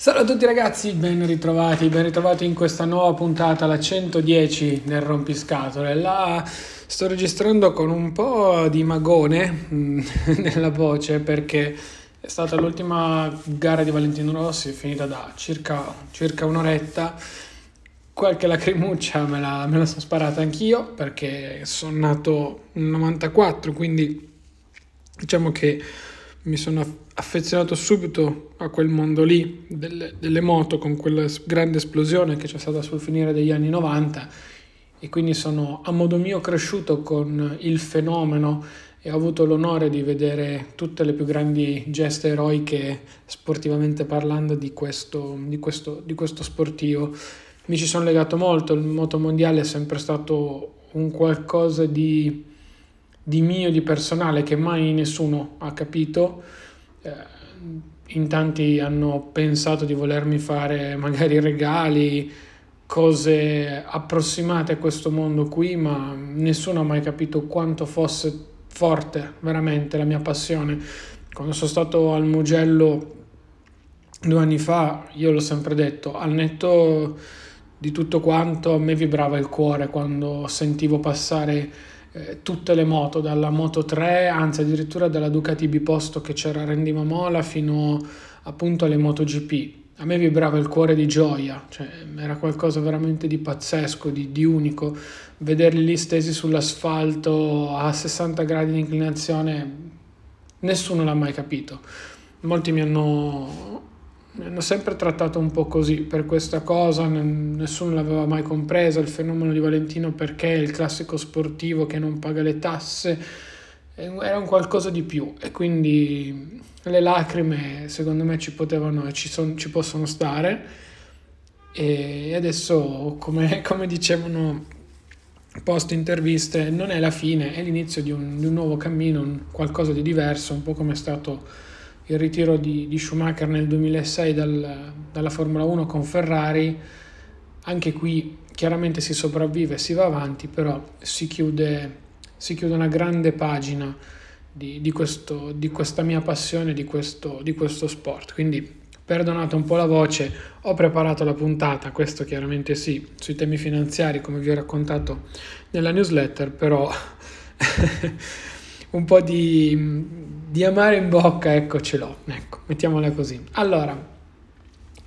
Salve a tutti ragazzi, ben ritrovati, ben ritrovati in questa nuova puntata, la 110 del Rompiscatole. La sto registrando con un po' di magone mm, nella voce perché è stata l'ultima gara di Valentino Rossi, finita da circa, circa un'oretta. Qualche lacrimuccia me la, me la sono sparata anch'io perché sono nato nel 94, quindi diciamo che mi sono affezionato subito a quel mondo lì delle, delle, moto con quella grande esplosione che c'è stata sul finire degli anni 90 e quindi sono a modo mio cresciuto con il fenomeno e ho avuto l'onore di vedere tutte le più grandi geste eroiche sportivamente parlando di questo, di questo, di questo sportivo. Mi ci sono legato molto, il moto mondiale è sempre stato un qualcosa di di mio, di personale, che mai nessuno ha capito. Eh, in tanti hanno pensato di volermi fare magari regali, cose approssimate a questo mondo qui, ma nessuno ha mai capito quanto fosse forte veramente la mia passione. Quando sono stato al Mugello due anni fa, io l'ho sempre detto, al netto di tutto quanto a me vibrava il cuore quando sentivo passare eh, tutte le moto, dalla Moto 3, anzi addirittura dalla Ducati Biposto che c'era Randy Mamola fino appunto alle MotoGP. A me vibrava il cuore di gioia, cioè era qualcosa veramente di pazzesco, di, di unico. Vederli lì stesi sull'asfalto a 60 gradi di inclinazione, nessuno l'ha mai capito. Molti mi hanno mi hanno sempre trattato un po' così per questa cosa, nessuno l'aveva mai compresa, il fenomeno di Valentino perché è il classico sportivo che non paga le tasse, era un qualcosa di più. E quindi le lacrime secondo me ci potevano e ci, son, ci possono stare. E adesso come, come dicevano post interviste non è la fine, è l'inizio di un, di un nuovo cammino, un qualcosa di diverso, un po' come è stato il ritiro di, di Schumacher nel 2006 dal, dalla Formula 1 con Ferrari, anche qui chiaramente si sopravvive, si va avanti, però si chiude, si chiude una grande pagina di, di, questo, di questa mia passione, di questo, di questo sport. Quindi perdonate un po' la voce, ho preparato la puntata, questo chiaramente sì, sui temi finanziari come vi ho raccontato nella newsletter, però un po' di, di amare in bocca, ecco ce l'ho, ecco, mettiamola così. Allora,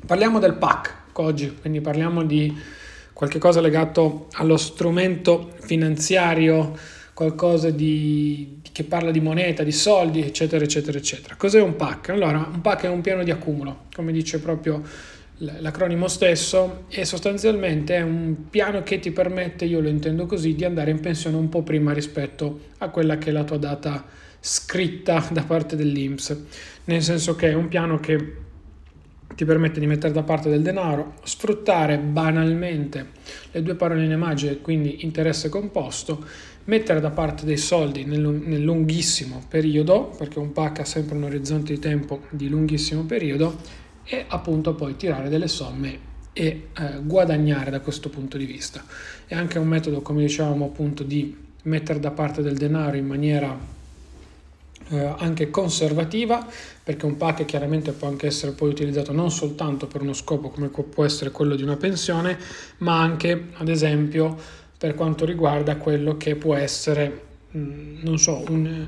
parliamo del PAC oggi, quindi parliamo di qualche cosa legato allo strumento finanziario, qualcosa di, che parla di moneta, di soldi, eccetera, eccetera, eccetera. Cos'è un PAC? Allora, un PAC è un piano di accumulo, come dice proprio l'acronimo stesso e sostanzialmente è un piano che ti permette, io lo intendo così, di andare in pensione un po' prima rispetto a quella che è la tua data scritta da parte dell'INPS, nel senso che è un piano che ti permette di mettere da parte del denaro, sfruttare banalmente le due paroline magiche, quindi interesse composto, mettere da parte dei soldi nel, nel lunghissimo periodo, perché un PAC ha sempre un orizzonte di tempo di lunghissimo periodo, e appunto poi tirare delle somme e eh, guadagnare da questo punto di vista. È anche un metodo, come dicevamo, appunto di mettere da parte del denaro in maniera eh, anche conservativa, perché un pack chiaramente può anche essere poi utilizzato non soltanto per uno scopo come può essere quello di una pensione, ma anche ad esempio per quanto riguarda quello che può essere, mm, non so, un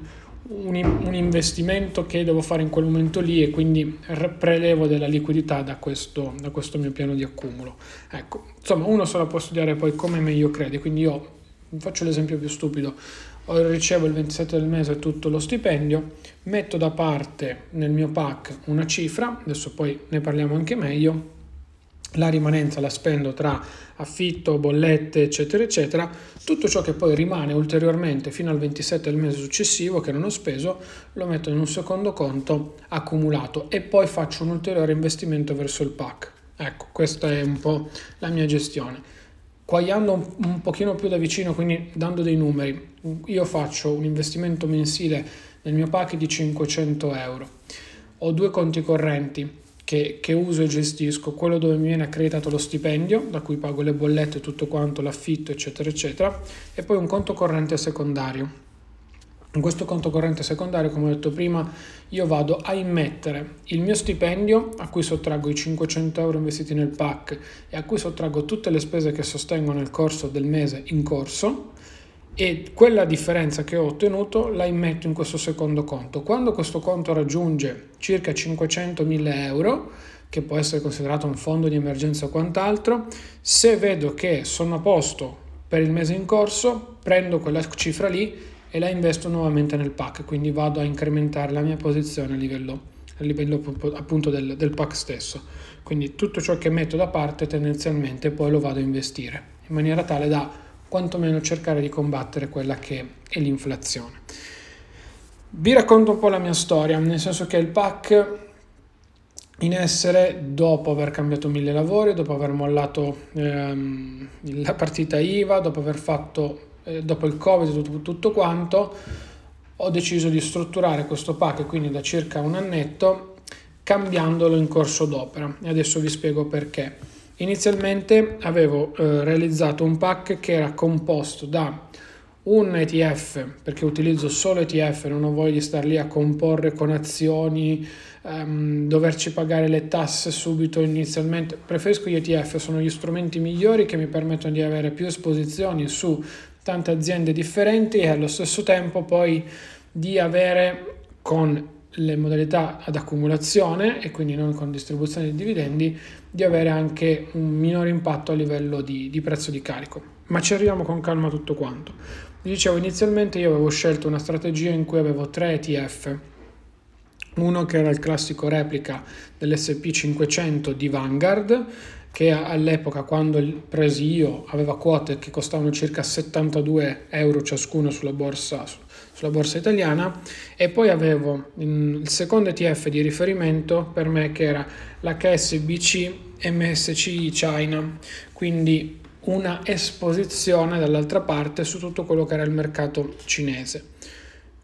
un, un, investimento che devo fare in quel momento lì e quindi prelevo della liquidità da questo, da questo mio piano di accumulo. Ecco, insomma, uno se la può studiare poi come meglio crede, quindi io faccio l'esempio più stupido, ricevo il 27 del mese tutto lo stipendio, metto da parte nel mio pack una cifra, adesso poi ne parliamo anche meglio, la rimanenza la spendo tra affitto, bollette, eccetera, eccetera, tutto ciò che poi rimane ulteriormente fino al 27 del mese successivo che non ho speso lo metto in un secondo conto accumulato e poi faccio un ulteriore investimento verso il pack. Ecco, questa è un po' la mia gestione. Quagliando un, un pochino più da vicino, quindi dando dei numeri, io faccio un investimento mensile nel mio pack di 500 euro. Ho due conti correnti che, che, uso e gestisco, quello dove mi viene accreditato lo stipendio, da cui pago le bollette, tutto quanto, l'affitto, eccetera, eccetera, e poi un conto corrente secondario. In questo conto corrente secondario, come ho detto prima, io vado a immettere il mio stipendio, a cui sottraggo i 500 euro investiti nel PAC e a cui sottraggo tutte le spese che sostengono il corso del mese in corso, e quella differenza che ho ottenuto la immetto in questo secondo conto. Quando questo conto raggiunge circa 500.000 euro, che può essere considerato un fondo di emergenza o quant'altro, se vedo che sono a posto per il mese in corso, prendo quella cifra lì e la investo nuovamente nel PAC, quindi vado a incrementare la mia posizione a livello, a livello appunto del, del PAC stesso. Quindi tutto ciò che metto da parte tendenzialmente poi lo vado a investire in maniera tale da quantomeno cercare di combattere quella che è l'inflazione. Vi racconto un po' la mia storia, nel senso che il PAC in essere dopo aver cambiato mille lavori, dopo aver mollato ehm, la partita IVA, dopo aver fatto, eh, dopo il Covid, tutto, tutto quanto, ho deciso di strutturare questo PAC, quindi da circa un annetto, cambiandolo in corso d'opera. E adesso vi spiego perché. Inizialmente avevo eh, realizzato un pack che era composto da un ETF, perché utilizzo solo ETF, non ho voglia di star lì a comporre con azioni, ehm, doverci pagare le tasse subito inizialmente. Preferisco gli ETF, sono gli strumenti migliori che mi permettono di avere più esposizioni su tante aziende differenti e allo stesso tempo poi di avere con le modalità ad accumulazione e quindi non con distribuzione di dividendi, di avere anche un minore impatto a livello di, di prezzo di carico. Ma ci arriviamo con calma a tutto quanto. Dicevo, inizialmente io avevo scelto una strategia in cui avevo tre ETF, uno che era il classico replica dell'SP 500 di Vanguard, che all'epoca quando presi io aveva quote che costavano circa 72 euro ciascuno sulla borsa, sulla borsa italiana e poi avevo il secondo ETF di riferimento per me che era l'HSBC MSCI China, quindi una esposizione dall'altra parte su tutto quello che era il mercato cinese.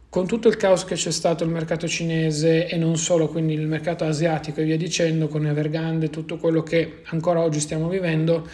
Con tutto il caos che c'è stato il mercato cinese e non solo, quindi il mercato asiatico e via dicendo, con Evergrande, tutto quello che ancora oggi stiamo vivendo,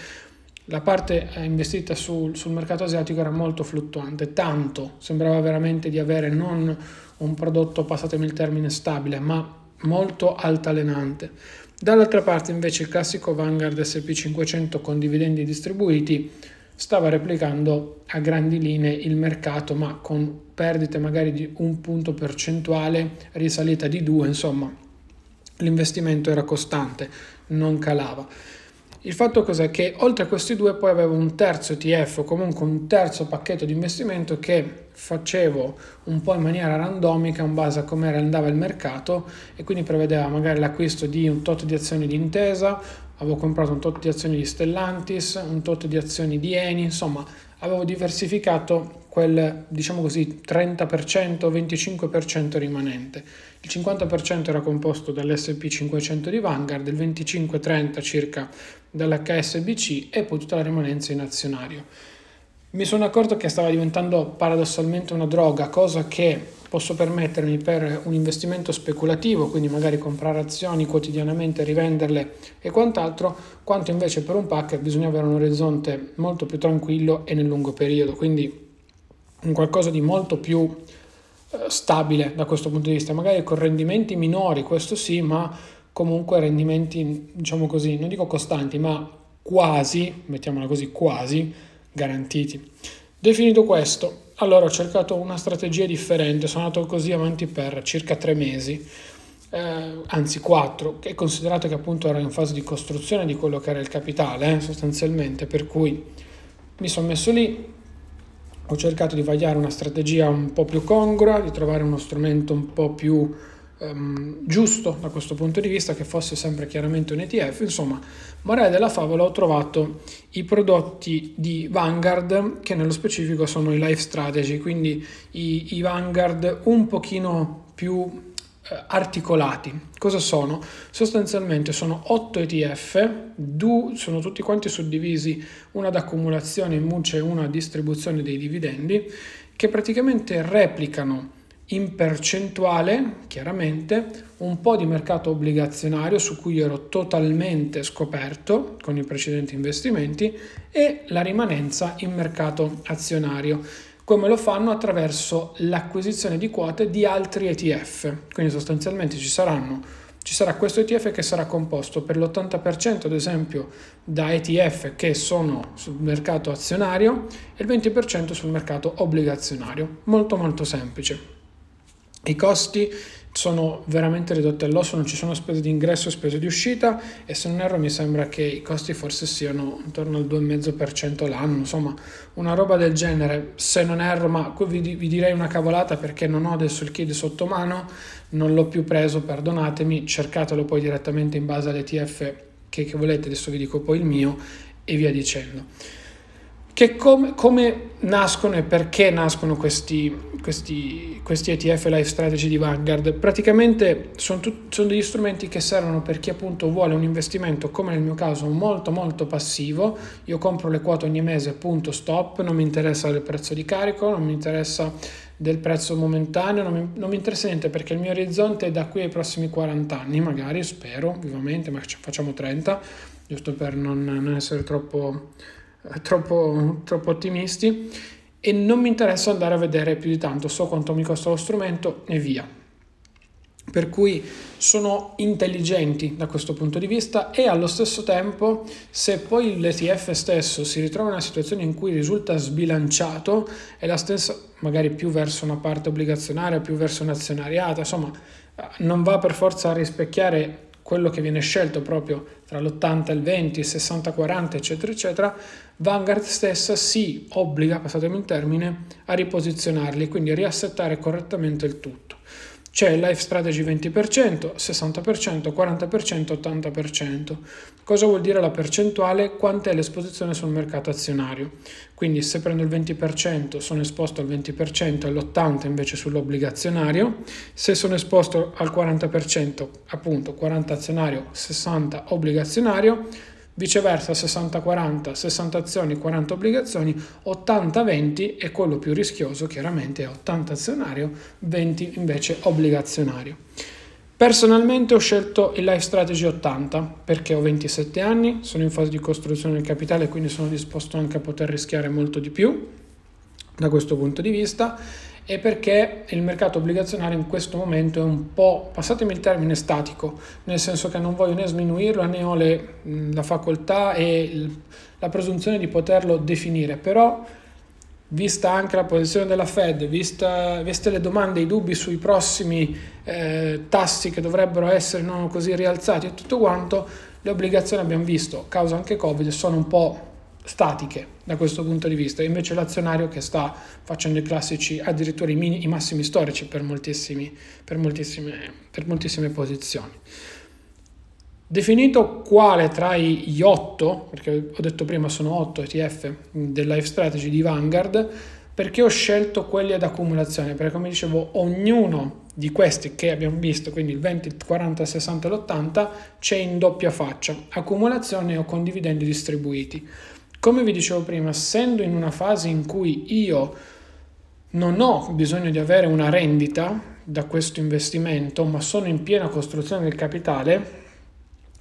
la parte eh, investita sul, sul, mercato asiatico era molto fluttuante, tanto sembrava veramente di avere non un prodotto, passatemi il termine, stabile, ma molto altalenante. Dall'altra parte invece il classico Vanguard SP500 con dividendi distribuiti stava replicando a grandi linee il mercato, ma con perdite magari di un punto percentuale, risalita di due, insomma l'investimento era costante, non calava. Il fatto cos'è? Che oltre a questi due poi avevo un terzo ETF o comunque un terzo pacchetto di investimento che facevo un po' in maniera randomica in base a come andava il mercato e quindi prevedeva magari l'acquisto di un tot di azioni di Intesa, avevo comprato un tot di azioni di Stellantis, un tot di azioni di Eni, insomma avevo diversificato quel diciamo così 30%, 25% rimanente. Il 50% era composto dall'SP500 di Vanguard, il 25-30 circa dall'HSBC e poi tutta la rimanenza in azionario. Mi sono accorto che stava diventando paradossalmente una droga, cosa che posso permettermi per un investimento speculativo, quindi magari comprare azioni quotidianamente, rivenderle e quant'altro, quanto invece per un pack bisogna avere un orizzonte molto più tranquillo e nel lungo periodo, quindi un qualcosa di molto più eh, stabile da questo punto di vista, magari con rendimenti minori, questo sì, ma comunque rendimenti, diciamo così, non dico costanti, ma quasi, mettiamola così, quasi garantiti. Definito questo, allora ho cercato una strategia differente, sono andato così avanti per circa tre mesi, eh, anzi quattro, che considerato che appunto ero in fase di costruzione di quello che era il capitale, eh, sostanzialmente, per cui mi sono messo lì, ho cercato di vagliare una strategia un po' più congrua, di trovare uno strumento un po' più um, giusto da questo punto di vista, che fosse sempre chiaramente un ETF. Insomma, morale della favola, ho trovato i prodotti di Vanguard, che nello specifico sono i Life Strategy, quindi i, i Vanguard un pochino più articolati. Cosa sono? Sostanzialmente sono 8 ETF, due, sono tutti quanti suddivisi, una ad accumulazione in muce e una a distribuzione dei dividendi, che praticamente replicano in percentuale, chiaramente, un po' di mercato obbligazionario su cui ero totalmente scoperto con i precedenti investimenti e la rimanenza in mercato azionario. Come lo fanno? Attraverso l'acquisizione di quote di altri ETF. Quindi sostanzialmente ci saranno ci sarà questo ETF che sarà composto per l'80% ad esempio da ETF che sono sul mercato azionario e il 20% sul mercato obbligazionario. Molto molto semplice. I costi sono veramente ridotti all'osso, non ci sono spese di ingresso e spese di uscita e se non erro mi sembra che i costi forse siano intorno al 2,5% l'anno, insomma una roba del genere, se non erro, ma vi, vi direi una cavolata perché non ho adesso il kid sotto mano, non l'ho più preso, perdonatemi, cercatelo poi direttamente in base all'ETF che, che volete, adesso vi dico poi il mio e via dicendo che com- come nascono e perché nascono questi, questi, questi, ETF Life Strategy di Vanguard? Praticamente sono, tut- sono, degli strumenti che servono per chi appunto vuole un investimento, come nel mio caso, molto molto passivo. Io compro le quote ogni mese, punto, stop, non mi interessa il prezzo di carico, non mi interessa del prezzo momentaneo, non mi, non mi interessa niente perché il mio orizzonte è da qui ai prossimi 40 anni, magari, spero, vivamente, ma facciamo 30, giusto per non, non essere troppo troppo, troppo ottimisti e non mi interessa andare a vedere più di tanto, so quanto mi costa lo strumento e via. Per cui sono intelligenti da questo punto di vista e allo stesso tempo se poi l'ETF stesso si ritrova in una situazione in cui risulta sbilanciato è la stessa magari più verso una parte obbligazionaria, più verso un'azionariata, insomma non va per forza a rispecchiare quello che viene scelto proprio tra l'80 e il 20, il 60-40, eccetera, eccetera, Vanguard stessa si obbliga, passatemi in termine, a riposizionarli, quindi a riassettare correttamente il tutto. C'è il Life Strategy 20%, 60%, 40%, 80%. Cosa vuol dire la percentuale? Quant'è l'esposizione sul mercato azionario? Quindi se prendo il 20% sono esposto al 20% e all'80% invece sull'obbligazionario, se sono esposto al 40% appunto 40 azionario, 60 obbligazionario, Viceversa 60-40, 60 azioni, 40 obbligazioni, 80-20 è quello più rischioso, chiaramente è 80 azionario, 20 invece obbligazionario. Personalmente ho scelto il Life Strategy 80 perché ho 27 anni, sono in fase di costruzione del capitale, quindi sono disposto anche a poter rischiare molto di più da questo punto di vista e perché il mercato obbligazionario in questo momento è un po', passatemi il termine, statico, nel senso che non voglio né sminuirlo né ho le, la facoltà e il, la presunzione di poterlo definire, però vista anche la posizione della Fed, vista, viste le domande i dubbi sui prossimi eh, tassi che dovrebbero essere non così rialzati e tutto quanto, le obbligazioni abbiamo visto, causa anche Covid, sono un po' statiche da questo punto di vista, invece l'azionario che sta facendo i classici, addirittura i, mini, i massimi storici per, per, moltissime, per moltissime posizioni. Definito quale tra gli 8, perché ho detto prima sono 8 ETF del Life Strategy di Vanguard, perché ho scelto quelli ad accumulazione? Perché come dicevo, ognuno di questi che abbiamo visto, quindi il 20, il 40, il 60 e l'80, c'è in doppia faccia, accumulazione o con dividendi distribuiti. Come vi dicevo prima, essendo in una fase in cui io non ho bisogno di avere una rendita da questo investimento, ma sono in piena costruzione del capitale,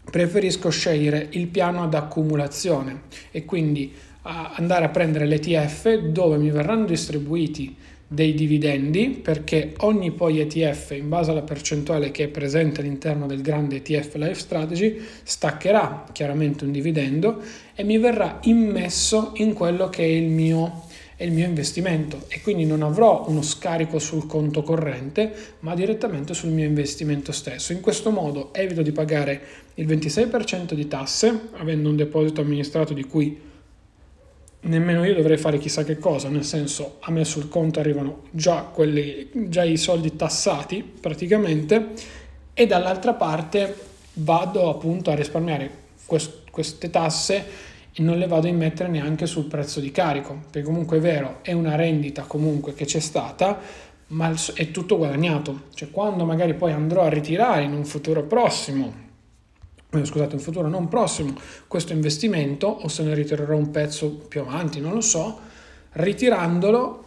preferisco scegliere il piano ad accumulazione e quindi andare a prendere l'ETF dove mi verranno distribuiti dei dividendi perché ogni poi ETF in base alla percentuale che è presente all'interno del grande ETF Life Strategy staccherà chiaramente un dividendo e mi verrà immesso in quello che è il mio, è il mio investimento e quindi non avrò uno scarico sul conto corrente ma direttamente sul mio investimento stesso. In questo modo evito di pagare il 26% di tasse avendo un deposito amministrato di cui nemmeno io dovrei fare chissà che cosa, nel senso a me sul conto arrivano già, quelli, già i soldi tassati praticamente e dall'altra parte vado appunto a risparmiare quest, queste tasse e non le vado a immettere neanche sul prezzo di carico, perché comunque è vero, è una rendita comunque che c'è stata, ma è tutto guadagnato, cioè quando magari poi andrò a ritirare in un futuro prossimo scusate, in futuro non prossimo questo investimento o se ne ritirerò un pezzo più avanti, non lo so, ritirandolo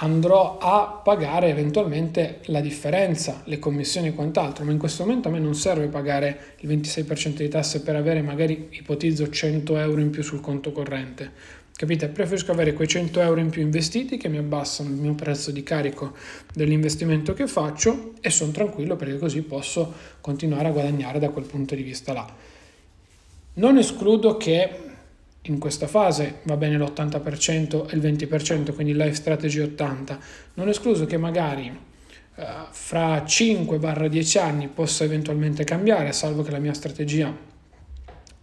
andrò a pagare eventualmente la differenza, le commissioni e quant'altro, ma in questo momento a me non serve pagare il 26% di tasse per avere magari, ipotizzo, 100 euro in più sul conto corrente. Capite? Preferisco avere quei 100 euro in più investiti che mi abbassano il mio prezzo di carico dell'investimento che faccio e sono tranquillo perché così posso continuare a guadagnare da quel punto di vista là. Non escludo che in questa fase va bene l'80% e il 20%, quindi life strategy 80. Non escluso che magari uh, fra 5-10 anni possa eventualmente cambiare, salvo che la mia strategia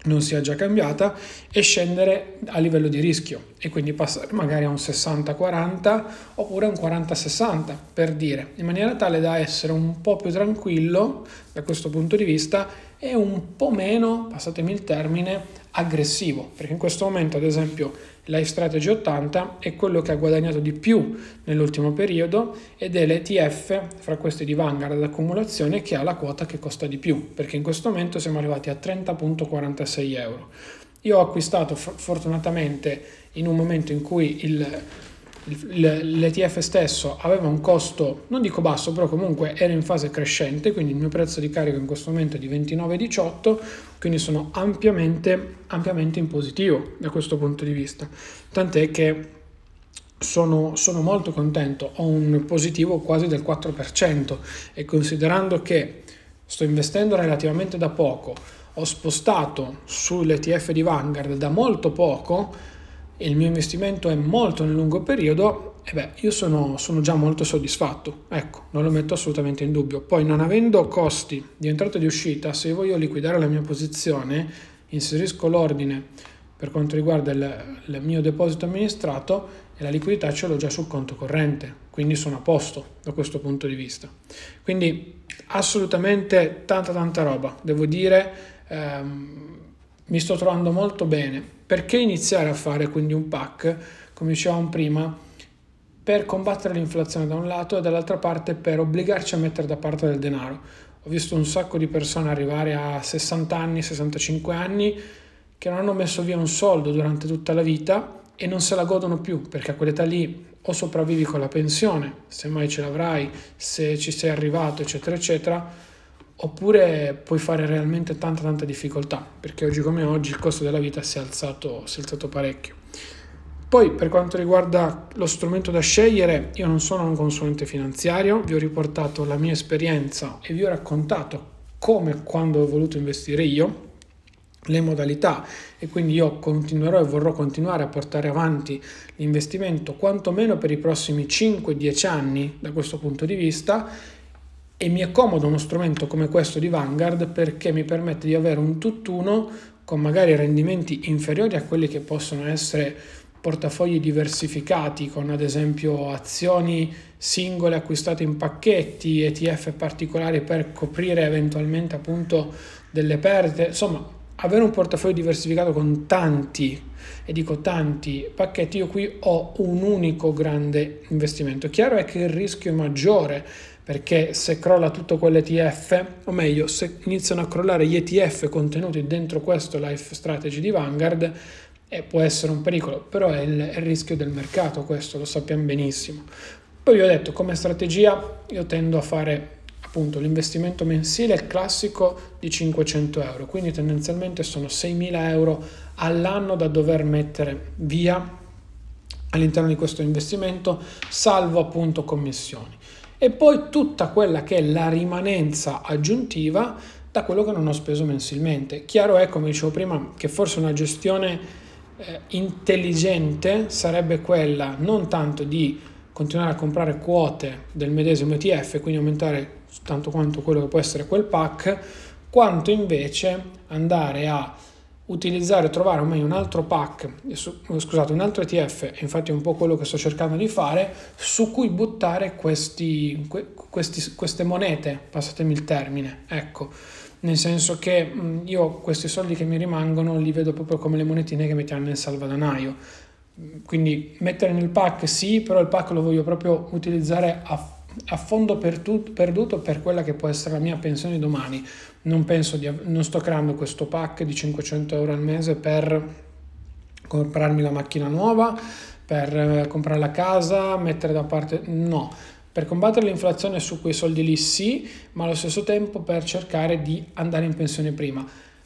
non sia già cambiata e scendere a livello di rischio. E quindi passare magari a un 60-40 oppure a un 40-60 per dire, in maniera tale da essere un po' più tranquillo da questo punto di vista e un po' meno, passatemi il termine, aggressivo, perché in questo momento ad esempio Life Strategy 80 è quello che ha guadagnato di più nell'ultimo periodo ed è l'ETF fra questi di Vanguard d'accumulazione che ha la quota che costa di più, perché in questo momento siamo arrivati a 30.46 euro. Io ho acquistato fortunatamente in un momento in cui il l'ETF stesso aveva un costo, non dico basso, però comunque era in fase crescente, quindi il mio prezzo di carico in questo momento è di 29,18, quindi sono ampiamente, ampiamente in positivo da questo punto di vista. Tant'è che sono, sono molto contento, ho un positivo quasi del 4% e considerando che sto investendo relativamente da poco, ho spostato sull'ETF di Vanguard da molto poco, e il mio investimento è molto nel lungo periodo, e beh, io sono, sono, già molto soddisfatto, ecco, non lo metto assolutamente in dubbio. Poi non avendo costi di entrata e di uscita, se voglio liquidare la mia posizione, inserisco l'ordine per quanto riguarda il, il mio deposito amministrato e la liquidità ce l'ho già sul conto corrente, quindi sono a posto da questo punto di vista. Quindi assolutamente tanta tanta roba, devo dire, ehm, mi sto trovando molto bene perché iniziare a fare quindi un pack, come dicevamo prima, per combattere l'inflazione da un lato e dall'altra parte per obbligarci a mettere da parte del denaro. Ho visto un sacco di persone arrivare a 60 anni, 65 anni che non hanno messo via un soldo durante tutta la vita e non se la godono più perché a quell'età lì o sopravvivi con la pensione, se mai ce l'avrai, se ci sei arrivato, eccetera, eccetera, oppure puoi fare realmente tanta tanta difficoltà, perché oggi come oggi il costo della vita si è alzato, si è alzato parecchio. Poi per quanto riguarda lo strumento da scegliere, io non sono un consulente finanziario, vi ho riportato la mia esperienza e vi ho raccontato come e quando ho voluto investire io, le modalità e quindi io continuerò e vorrò continuare a portare avanti l'investimento quantomeno per i prossimi 5-10 anni da questo punto di vista e mi accomoda uno strumento come questo di Vanguard perché mi permette di avere un tutt'uno con magari rendimenti inferiori a quelli che possono essere portafogli diversificati con ad esempio azioni singole acquistate in pacchetti, ETF particolari per coprire eventualmente appunto delle perdite, insomma avere un portafoglio diversificato con tanti e dico tanti pacchetti, io qui ho un unico grande investimento. Chiaro è che il rischio è maggiore perché se crolla tutto quell'ETF, o meglio, se iniziano a crollare gli ETF contenuti dentro questo life strategy di Vanguard, eh, può essere un pericolo, però è il, è il rischio del mercato, questo lo sappiamo benissimo. Poi vi ho detto, come strategia io tendo a fare appunto l'investimento mensile classico di 500 euro, quindi tendenzialmente sono 6.000 euro all'anno da dover mettere via all'interno di questo investimento, salvo appunto commissioni e poi tutta quella che è la rimanenza aggiuntiva da quello che non ho speso mensilmente. Chiaro è, come dicevo prima, che forse una gestione eh, intelligente sarebbe quella non tanto di continuare a comprare quote del medesimo ETF, quindi aumentare tanto quanto quello che può essere quel pack, quanto invece andare a utilizzare, trovare o meglio un altro pack, scusate, un altro ETF, infatti è un po' quello che sto cercando di fare, su cui buttare questi, questi, queste monete, passatemi il termine, ecco, nel senso che io questi soldi che mi rimangono li vedo proprio come le monetine che mettiamo nel salvadanaio, quindi mettere nel pack sì, però il pack lo voglio proprio utilizzare a a fondo perduto per quella che può essere la mia pensione domani. Non, penso di, non sto creando questo pack di 500 euro al mese per comprarmi la macchina nuova, per eh, comprare la casa, mettere da parte... No, per combattere l'inflazione su quei soldi lì sì, ma allo stesso tempo per cercare di andare in pensione prima.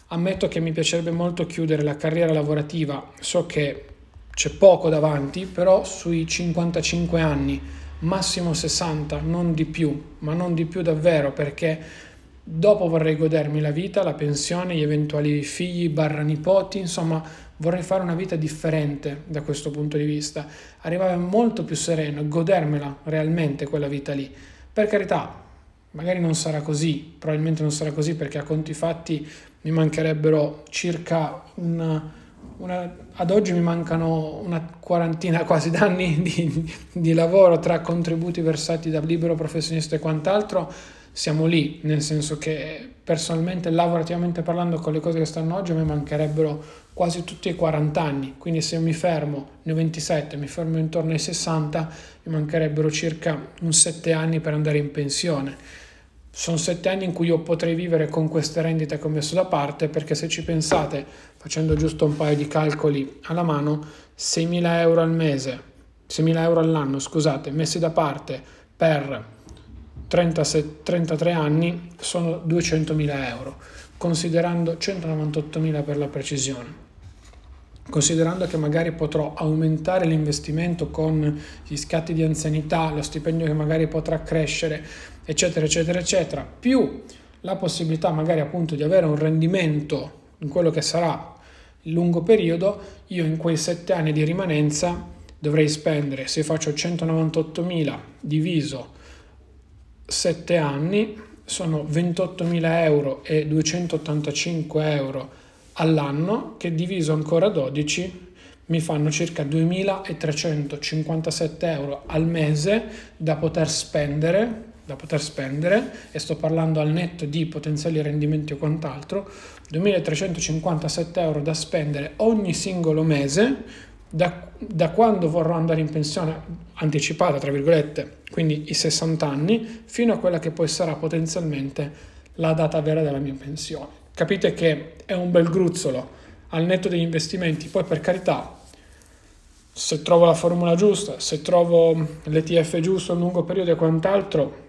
Ammetto che mi piacerebbe molto chiudere la carriera lavorativa, so che c'è poco davanti, però sui 55 anni, massimo 60, non di più, ma non di più davvero perché dopo vorrei godermi la vita, la pensione, gli eventuali figli barra nipoti, insomma vorrei fare una vita differente da questo punto di vista, arrivare molto più sereno, godermela realmente quella vita lì. Per carità, magari non sarà così, probabilmente non sarà così perché a conti fatti mi mancherebbero circa una, una ad oggi mi mancano una quarantina quasi d'anni di, di lavoro tra contributi versati da libero professionista e quant'altro siamo lì, nel senso che personalmente, lavorativamente parlando, con le cose che stanno oggi, mi mancherebbero quasi tutti i 40 anni, quindi se mi fermo, ne ho 27, mi fermo intorno ai 60, mi mancherebbero circa un 7 anni per andare in pensione. Sono 7 anni in cui io potrei vivere con queste rendite che ho messo da parte, perché se ci pensate, facendo giusto un paio di calcoli alla mano, 6.000 euro al mese, 6.000 euro all'anno, scusate, messi da parte per 37, 33 anni sono 200.000 euro, considerando 198.000 per la precisione. Considerando che magari potrò aumentare l'investimento con gli scatti di anzianità, lo stipendio che magari potrà crescere, eccetera, eccetera, eccetera, più la possibilità magari appunto di avere un rendimento in quello che sarà il lungo periodo, io in quei 7 anni di rimanenza dovrei spendere, se faccio 198.000 diviso 7 anni sono 28.000 euro e 285 euro all'anno che diviso ancora 12 mi fanno circa 2.357 euro al mese da poter spendere da poter spendere e sto parlando al netto di potenziali rendimenti o quant'altro 2.357 euro da spendere ogni singolo mese da, da, quando vorrò andare in pensione anticipata, tra virgolette, quindi i 60 anni, fino a quella che poi sarà potenzialmente la data vera della mia pensione. Capite che è un bel gruzzolo al netto degli investimenti, poi per carità, se trovo la formula giusta, se trovo l'ETF giusto a lungo periodo e quant'altro,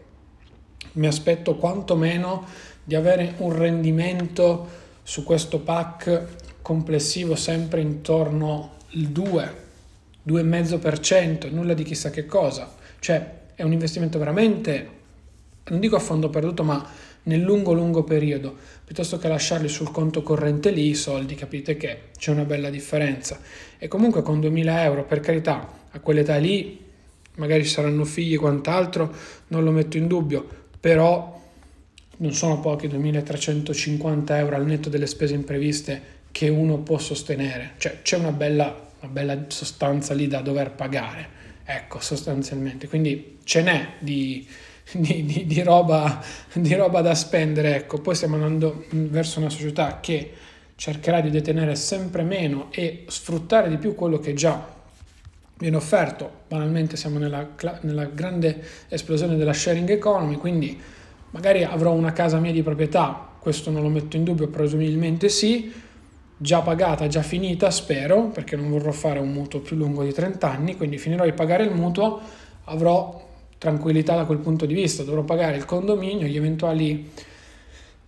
mi aspetto quantomeno di avere un rendimento su questo pack complessivo sempre intorno il 2, 2,5%, nulla di chissà che cosa. Cioè è un investimento veramente, non dico a fondo perduto, ma nel lungo lungo periodo, piuttosto che lasciarli sul conto corrente lì i soldi, capite che c'è una bella differenza. E comunque con 2000 euro, per carità, a quell'età lì, magari ci saranno figli e quant'altro, non lo metto in dubbio, però non sono pochi 2350 euro al netto delle spese impreviste che uno può sostenere, cioè c'è una bella, una bella sostanza lì da dover pagare, ecco sostanzialmente, quindi ce n'è di, di, di, di, roba, di roba da spendere, ecco, poi stiamo andando verso una società che cercherà di detenere sempre meno e sfruttare di più quello che già viene offerto, banalmente siamo nella, nella grande esplosione della sharing economy, quindi magari avrò una casa mia di proprietà, questo non lo metto in dubbio, presumibilmente sì, già pagata, già finita, spero, perché non vorrò fare un mutuo più lungo di 30 anni, quindi finirò di pagare il mutuo, avrò tranquillità da quel punto di vista, dovrò pagare il condominio, gli eventuali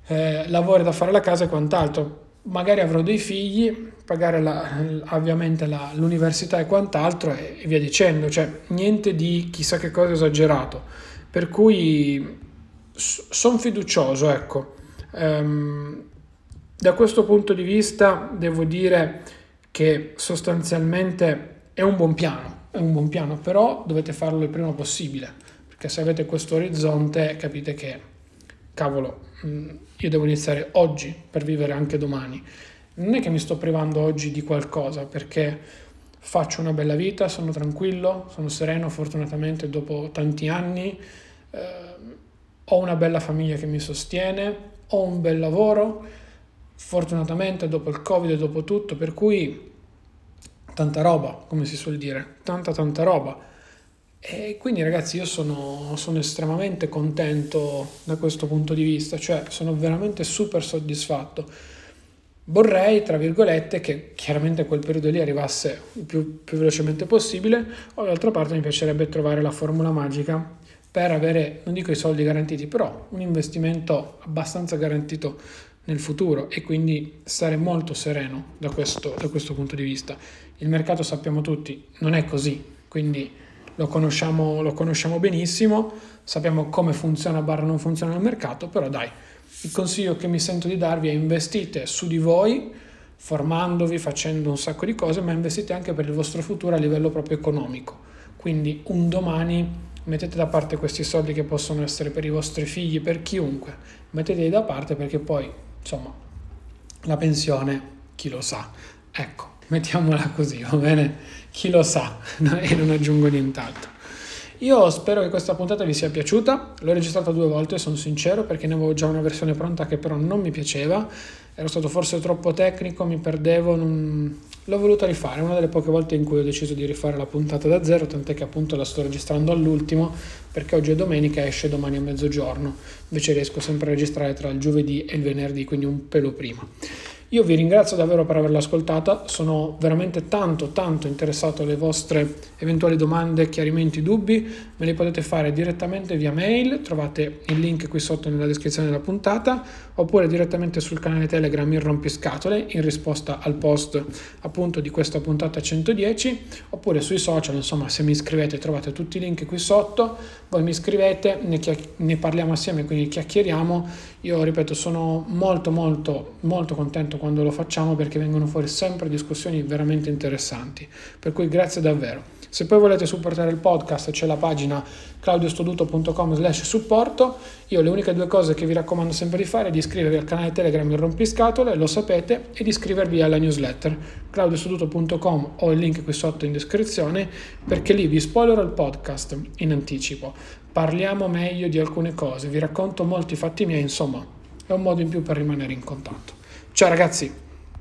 eh, lavori da fare alla casa e quant'altro. Magari avrò dei figli, pagare la, ovviamente la, l'università e quant'altro e, e via dicendo, cioè niente di chissà che cosa esagerato. Per cui sono fiducioso, ecco. Um, da questo punto di vista devo dire che sostanzialmente è un buon piano, è un buon piano, però dovete farlo il prima possibile, perché se avete questo orizzonte capite che, cavolo, mm, io devo iniziare oggi per vivere anche domani. Non è che mi sto privando oggi di qualcosa, perché faccio una bella vita, sono tranquillo, sono sereno fortunatamente dopo tanti anni, eh, ho una bella famiglia che mi sostiene, ho un bel lavoro fortunatamente dopo il covid e dopo tutto, per cui tanta roba, come si suol dire, tanta tanta roba. E quindi ragazzi io sono, sono, estremamente contento da questo punto di vista, cioè sono veramente super soddisfatto. Vorrei, tra virgolette, che chiaramente quel periodo lì arrivasse il più, più velocemente possibile, o d'altra parte mi piacerebbe trovare la formula magica per avere, non dico i soldi garantiti, però un investimento abbastanza garantito nel futuro e quindi stare molto sereno da questo, da questo punto di vista. Il mercato sappiamo tutti, non è così, quindi lo conosciamo, lo conosciamo benissimo, sappiamo come funziona barra non funziona il mercato, però dai, il consiglio che mi sento di darvi è investite su di voi, formandovi, facendo un sacco di cose, ma investite anche per il vostro futuro a livello proprio economico. Quindi un domani mettete da parte questi soldi che possono essere per i vostri figli, per chiunque, metteteli da parte perché poi, insomma, la pensione, chi lo sa. Ecco, mettiamola così, va bene? Chi lo sa, e non aggiungo nient'altro. Io spero che questa puntata vi sia piaciuta, l'ho registrata due volte, sono sincero, perché ne avevo già una versione pronta che però non mi piaceva, ero stato forse troppo tecnico, mi perdevo, non... l'ho voluta rifare, una delle poche volte in cui ho deciso di rifare la puntata da zero, tant'è che appunto la sto registrando all'ultimo, perché oggi è domenica e esce domani a mezzogiorno, invece riesco sempre a registrare tra il giovedì e il venerdì, quindi un pelo prima. Io vi ringrazio davvero per averla ascoltata, sono veramente tanto tanto interessato alle vostre eventuali domande, chiarimenti, dubbi, me li potete fare direttamente via mail, trovate il link qui sotto nella descrizione della puntata, oppure direttamente sul canale Telegram il rompiscatole in risposta al post appunto di questa puntata 110, oppure sui social, insomma se mi iscrivete trovate tutti i link qui sotto, voi mi iscrivete, ne, chiacch- ne parliamo assieme, quindi chiacchieriamo, io ripeto sono molto molto molto contento quando lo facciamo perché vengono fuori sempre discussioni veramente interessanti. Per cui grazie davvero. Se poi volete supportare il podcast c'è la pagina claudiostoduto.com slash supporto. Io le uniche due cose che vi raccomando sempre di fare è di iscrivervi al canale Telegram Il Rompiscatole, lo sapete, e di iscrivervi alla newsletter claudiostoduto.com ho il link qui sotto in descrizione perché lì vi spoilerò il podcast in anticipo. Parliamo meglio di alcune cose, vi racconto molti fatti miei, insomma, è un modo in più per rimanere in contatto. Ciao ragazzi!